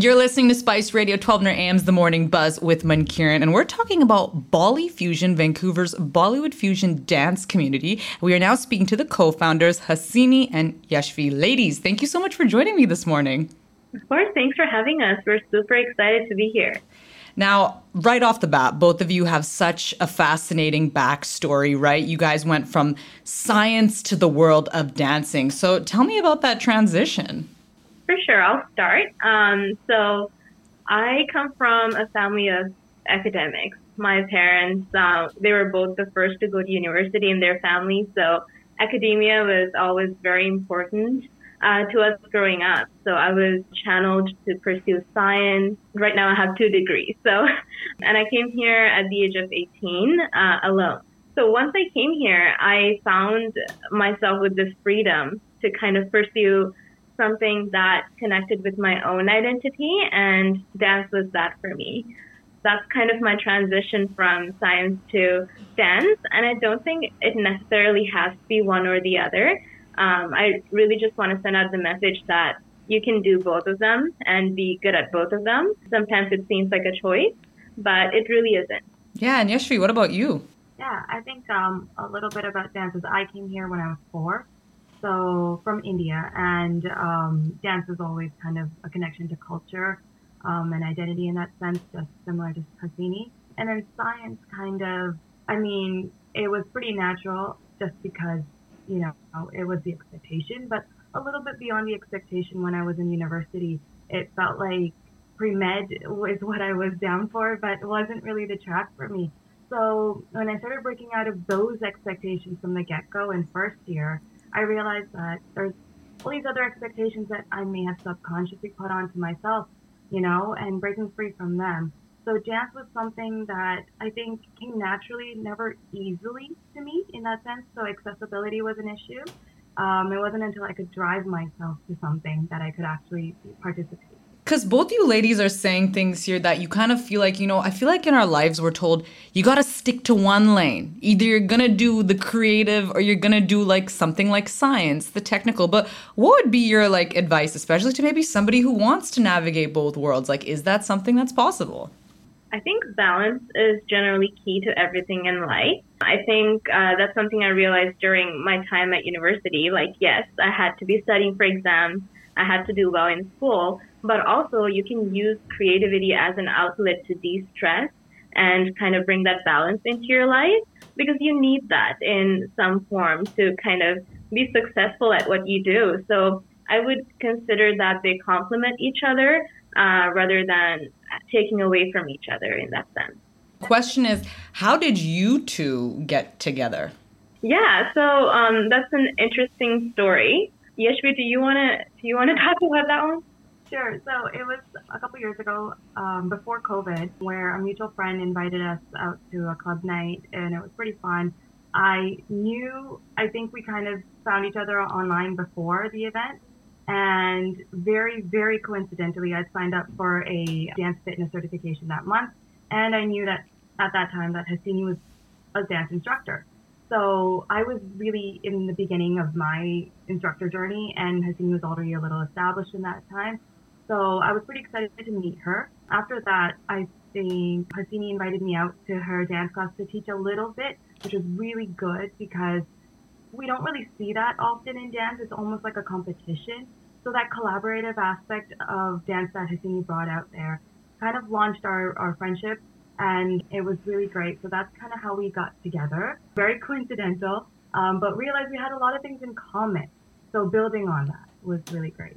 You're listening to Spice Radio 1200 AM's The Morning Buzz with Mankiran, and we're talking about Bolly Fusion, Vancouver's Bollywood fusion dance community. We are now speaking to the co-founders, Hasini and Yeshvi. Ladies, thank you so much for joining me this morning. Of course, thanks for having us. We're super excited to be here. Now, right off the bat, both of you have such a fascinating backstory, right? You guys went from science to the world of dancing. So tell me about that transition. For sure, I'll start. Um, so, I come from a family of academics. My parents, uh, they were both the first to go to university in their family, so academia was always very important uh, to us growing up. So I was channeled to pursue science. Right now, I have two degrees. So, and I came here at the age of 18 uh, alone. So once I came here, I found myself with this freedom to kind of pursue something that connected with my own identity, and dance was that for me. That's kind of my transition from science to dance, and I don't think it necessarily has to be one or the other. Um, I really just want to send out the message that you can do both of them and be good at both of them. Sometimes it seems like a choice, but it really isn't. Yeah, and Yeshvi, what about you? Yeah, I think um, a little bit about dance is I came here when I was four so from India, and um, dance is always kind of a connection to culture um, and identity in that sense, just similar to Hasini. And then science, kind of, I mean, it was pretty natural just because, you know, it was the expectation, but a little bit beyond the expectation when I was in university. It felt like pre med was what I was down for, but wasn't really the track for me. So when I started breaking out of those expectations from the get go in first year, I realized that there's all these other expectations that I may have subconsciously put onto myself, you know, and breaking free from them. So dance was something that I think came naturally, never easily to me in that sense. So accessibility was an issue. Um, it wasn't until I could drive myself to something that I could actually participate because both you ladies are saying things here that you kind of feel like, you know, I feel like in our lives we're told you got to stick to one lane. Either you're going to do the creative or you're going to do like something like science, the technical. But what would be your like advice, especially to maybe somebody who wants to navigate both worlds? Like, is that something that's possible? I think balance is generally key to everything in life. I think uh, that's something I realized during my time at university. Like, yes, I had to be studying for exams. I had to do well in school, but also you can use creativity as an outlet to de-stress and kind of bring that balance into your life because you need that in some form to kind of be successful at what you do. So I would consider that they complement each other uh, rather than taking away from each other in that sense. Question is, how did you two get together? Yeah, so um, that's an interesting story. Yeshvi, do you want to do you want to talk about that one? Sure. So it was a couple years ago, um, before COVID, where a mutual friend invited us out to a club night, and it was pretty fun. I knew, I think we kind of found each other online before the event, and very, very coincidentally, I signed up for a dance fitness certification that month, and I knew that at that time that Hasini was a dance instructor. So I was really in the beginning of my instructor journey, and Hasini was already a little established in that time. So I was pretty excited to meet her. After that, I think Hasini invited me out to her dance class to teach a little bit, which was really good because we don't really see that often in dance. It's almost like a competition. So that collaborative aspect of dance that Hasini brought out there kind of launched our, our friendship and it was really great. So that's kind of how we got together. Very coincidental, um, but realized we had a lot of things in common. So building on that was really great.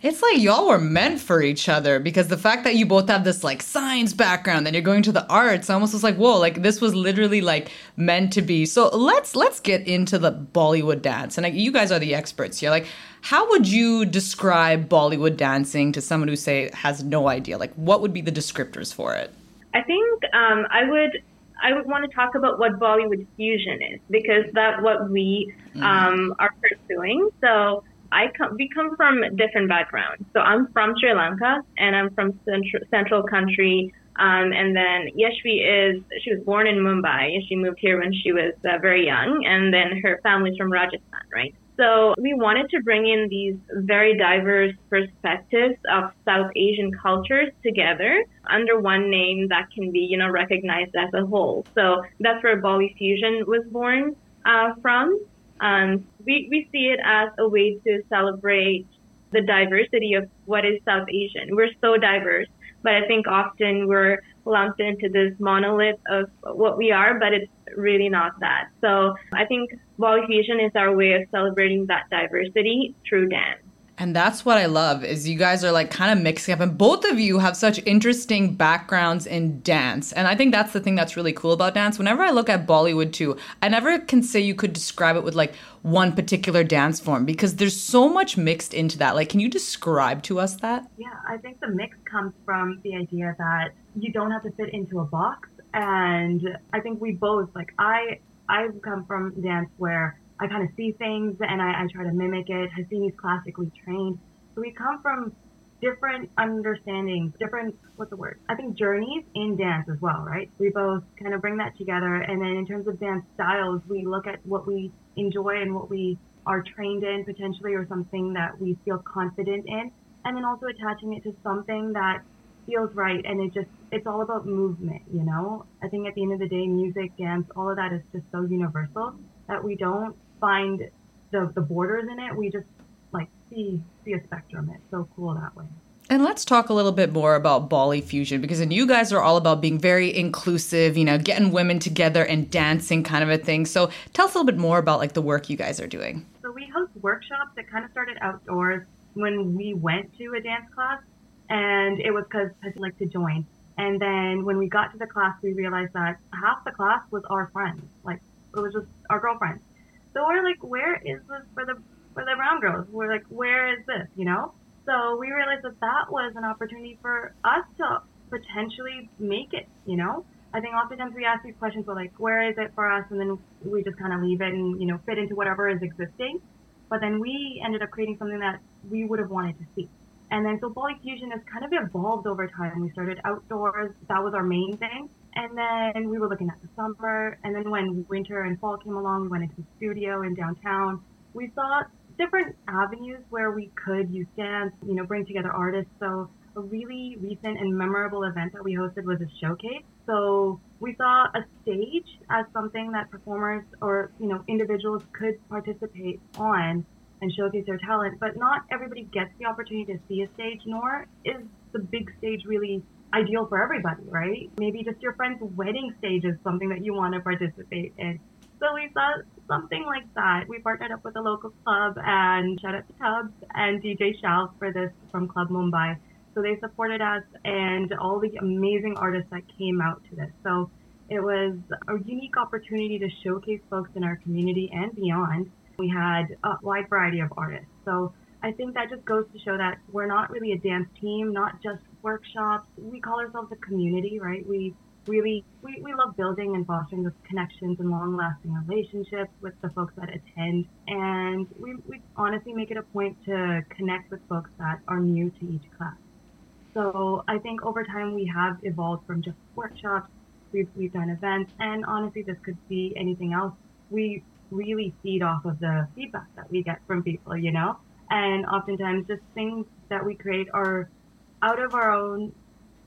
It's like y'all were meant for each other because the fact that you both have this like science background and you're going to the arts almost was like whoa like this was literally like meant to be. So let's let's get into the Bollywood dance and like, you guys are the experts here. Like how would you describe Bollywood dancing to someone who say has no idea? Like what would be the descriptors for it? I think um, I would I would want to talk about what Bollywood fusion is because that's what we mm-hmm. um, are pursuing. So I come, we come from different backgrounds. So I'm from Sri Lanka and I'm from central, central country. Um, and then Yeshvi is, she was born in Mumbai. She moved here when she was uh, very young. And then her family's from Rajasthan, right? So we wanted to bring in these very diverse perspectives of South Asian cultures together under one name that can be, you know, recognized as a whole. So that's where Bolly Fusion was born uh, from. Um, we, we see it as a way to celebrate the diversity of what is South Asian. We're so diverse, but I think often we're lumped into this monolith of what we are, but it's really not that. So I think Bolly Fusion is our way of celebrating that diversity through dance. And that's what I love is you guys are like kind of mixing up and both of you have such interesting backgrounds in dance. And I think that's the thing that's really cool about dance. Whenever I look at Bollywood too, I never can say you could describe it with like one particular dance form because there's so much mixed into that. Like can you describe to us that? Yeah, I think the mix comes from the idea that you don't have to fit into a box and I think we both like I I come from dance where I kind of see things and I, I try to mimic it. Hasini's classically trained. So we come from different understandings, different, what's the word? I think journeys in dance as well, right? We both kind of bring that together. And then in terms of dance styles, we look at what we enjoy and what we are trained in potentially or something that we feel confident in. And then also attaching it to something that feels right. And it just, it's all about movement, you know? I think at the end of the day, music, dance, all of that is just so universal that we don't find the, the borders in it. We just like see see a spectrum. It's so cool that way. And let's talk a little bit more about Bolly Fusion because then you guys are all about being very inclusive, you know, getting women together and dancing kind of a thing. So tell us a little bit more about like the work you guys are doing. So we host workshops that kind of started outdoors when we went to a dance class and it was because I like to join. And then when we got to the class, we realized that half the class was our friends. Like it was just our girlfriends. So we're like, where is this for the for the brown girls? We're like, where is this? You know? So we realized that that was an opportunity for us to potentially make it. You know? I think oftentimes we ask these questions, but like, where is it for us? And then we just kind of leave it and you know fit into whatever is existing. But then we ended up creating something that we would have wanted to see. And then so Bolly Fusion has kind of evolved over time. We started outdoors. That was our main thing. And then we were looking at the summer. And then when winter and fall came along, we went into the studio in downtown. We saw different avenues where we could use dance, you know, bring together artists. So a really recent and memorable event that we hosted was a showcase. So we saw a stage as something that performers or, you know, individuals could participate on and showcase their talent, but not everybody gets the opportunity to see a stage, nor is the big stage really ideal for everybody, right? Maybe just your friend's wedding stage is something that you want to participate in. So we saw something like that. We partnered up with a local club and shout out to Tubbs and DJ Shalv for this from Club Mumbai. So they supported us and all the amazing artists that came out to this. So it was a unique opportunity to showcase folks in our community and beyond. We had a wide variety of artists. So I think that just goes to show that we're not really a dance team, not just workshops. We call ourselves a community, right? We really we, we love building and fostering those connections and long lasting relationships with the folks that attend and we, we honestly make it a point to connect with folks that are new to each class so i think over time we have evolved from just workshops we've, we've done events and honestly this could be anything else we really feed off of the feedback that we get from people you know and oftentimes just things that we create are out of our own,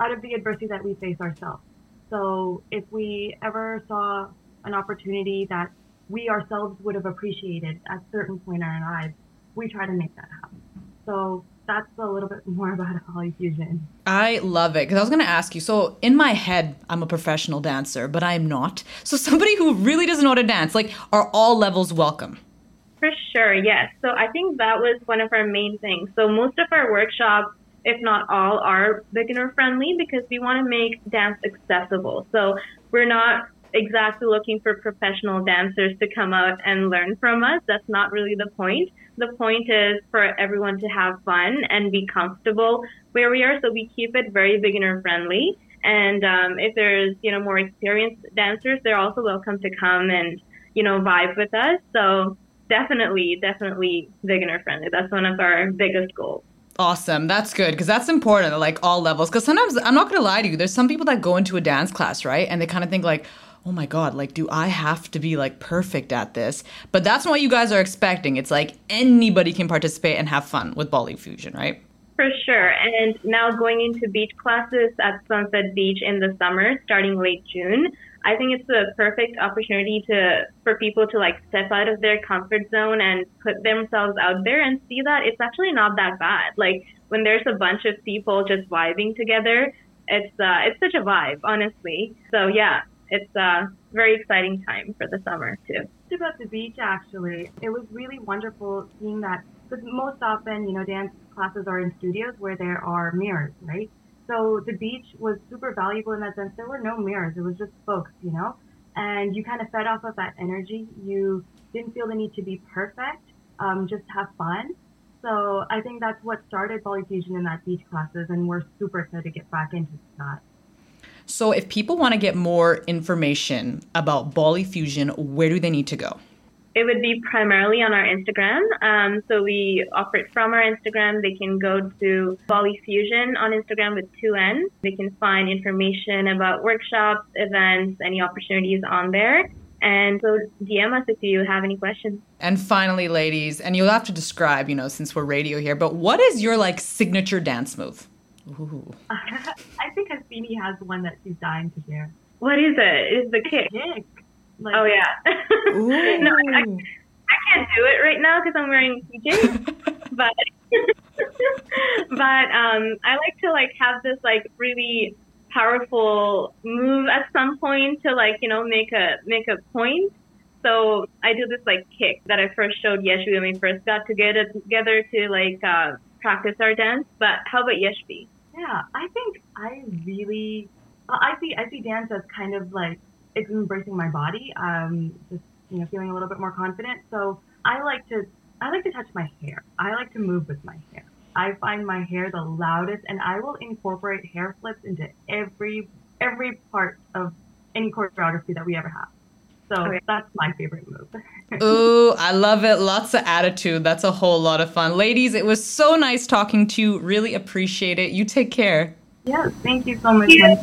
out of the adversity that we face ourselves. So if we ever saw an opportunity that we ourselves would have appreciated at a certain point in our lives, we try to make that happen. So that's a little bit more about Bolly Fusion. I love it because I was going to ask you. So in my head, I'm a professional dancer, but I'm not. So somebody who really doesn't know how to dance, like, are all levels welcome? For sure, yes. So I think that was one of our main things. So most of our workshops if not all, are beginner friendly because we want to make dance accessible. So we're not exactly looking for professional dancers to come out and learn from us. That's not really the point. The point is for everyone to have fun and be comfortable where we are. So we keep it very beginner friendly. And um, if there's you know more experienced dancers, they're also welcome to come and you know vibe with us. So definitely, definitely beginner friendly. That's one of our biggest goals. Awesome. That's good because that's important like all levels. Because sometimes I'm not going to lie to you, there's some people that go into a dance class, right? And they kind of think like, oh my God, like, do I have to be like perfect at this? But that's what you guys are expecting. It's like anybody can participate and have fun with Bolly Fusion, right? For sure. And now going into beach classes at Sunset Beach in the summer, starting late June, I think it's a perfect opportunity to for people to like step out of their comfort zone and put themselves out there and see that it's actually not that bad. Like when there's a bunch of people just vibing together, it's uh, it's such a vibe, honestly. So yeah, it's a very exciting time for the summer too. About the beach, actually, it was really wonderful seeing that because most often, you know, dance classes are in studios where there are mirrors, right? So the beach was super valuable in that sense. There were no mirrors. It was just folks, you know, and you kind of fed off of that energy. You didn't feel the need to be perfect. Um, just have fun. So I think that's what started Bolly Fusion in that beach classes, and we're super excited to get back into that. So if people want to get more information about Bolly Fusion, where do they need to go? It would be primarily on our Instagram. Um, so we offer it from our Instagram. They can go to Bolly Fusion on Instagram with two N's. They can find information about workshops, events, any opportunities on there. And so DM us if you have any questions. And finally, ladies, and you'll have to describe, you know, since we're radio here, but what is your like signature dance move? Ooh. I think Hasini has one that she's dying to share. What is it? It is the kick? Kick. Like, oh yeah. no, I, I, can't do it right now because I'm wearing PJs. but but um, I like to like have this like really powerful move at some point to like you know make a make a point. So I do this like kick that I first showed Yeshvi when we first got together together to like uh, practice our dance. But how about Yeshvi? Yeah, I think I really I see I see dance as kind of like it's embracing my body. Um, just you know, feeling a little bit more confident. So I like to I like to touch my hair. I like to move with my hair. I find my hair the loudest, and I will incorporate hair flips into every every part of any choreography that we ever have. So okay. that's my favorite move. I love it. Lots of attitude. That's a whole lot of fun. Ladies, it was so nice talking to you. Really appreciate it. You take care. Yeah, thank you so much. Yeah.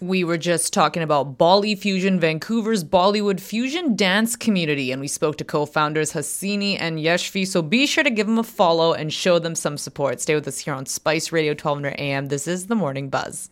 We were just talking about Bolly Fusion, Vancouver's Bollywood fusion dance community, and we spoke to co founders Hasini and Yeshvi. So be sure to give them a follow and show them some support. Stay with us here on Spice Radio 1200 AM. This is the Morning Buzz.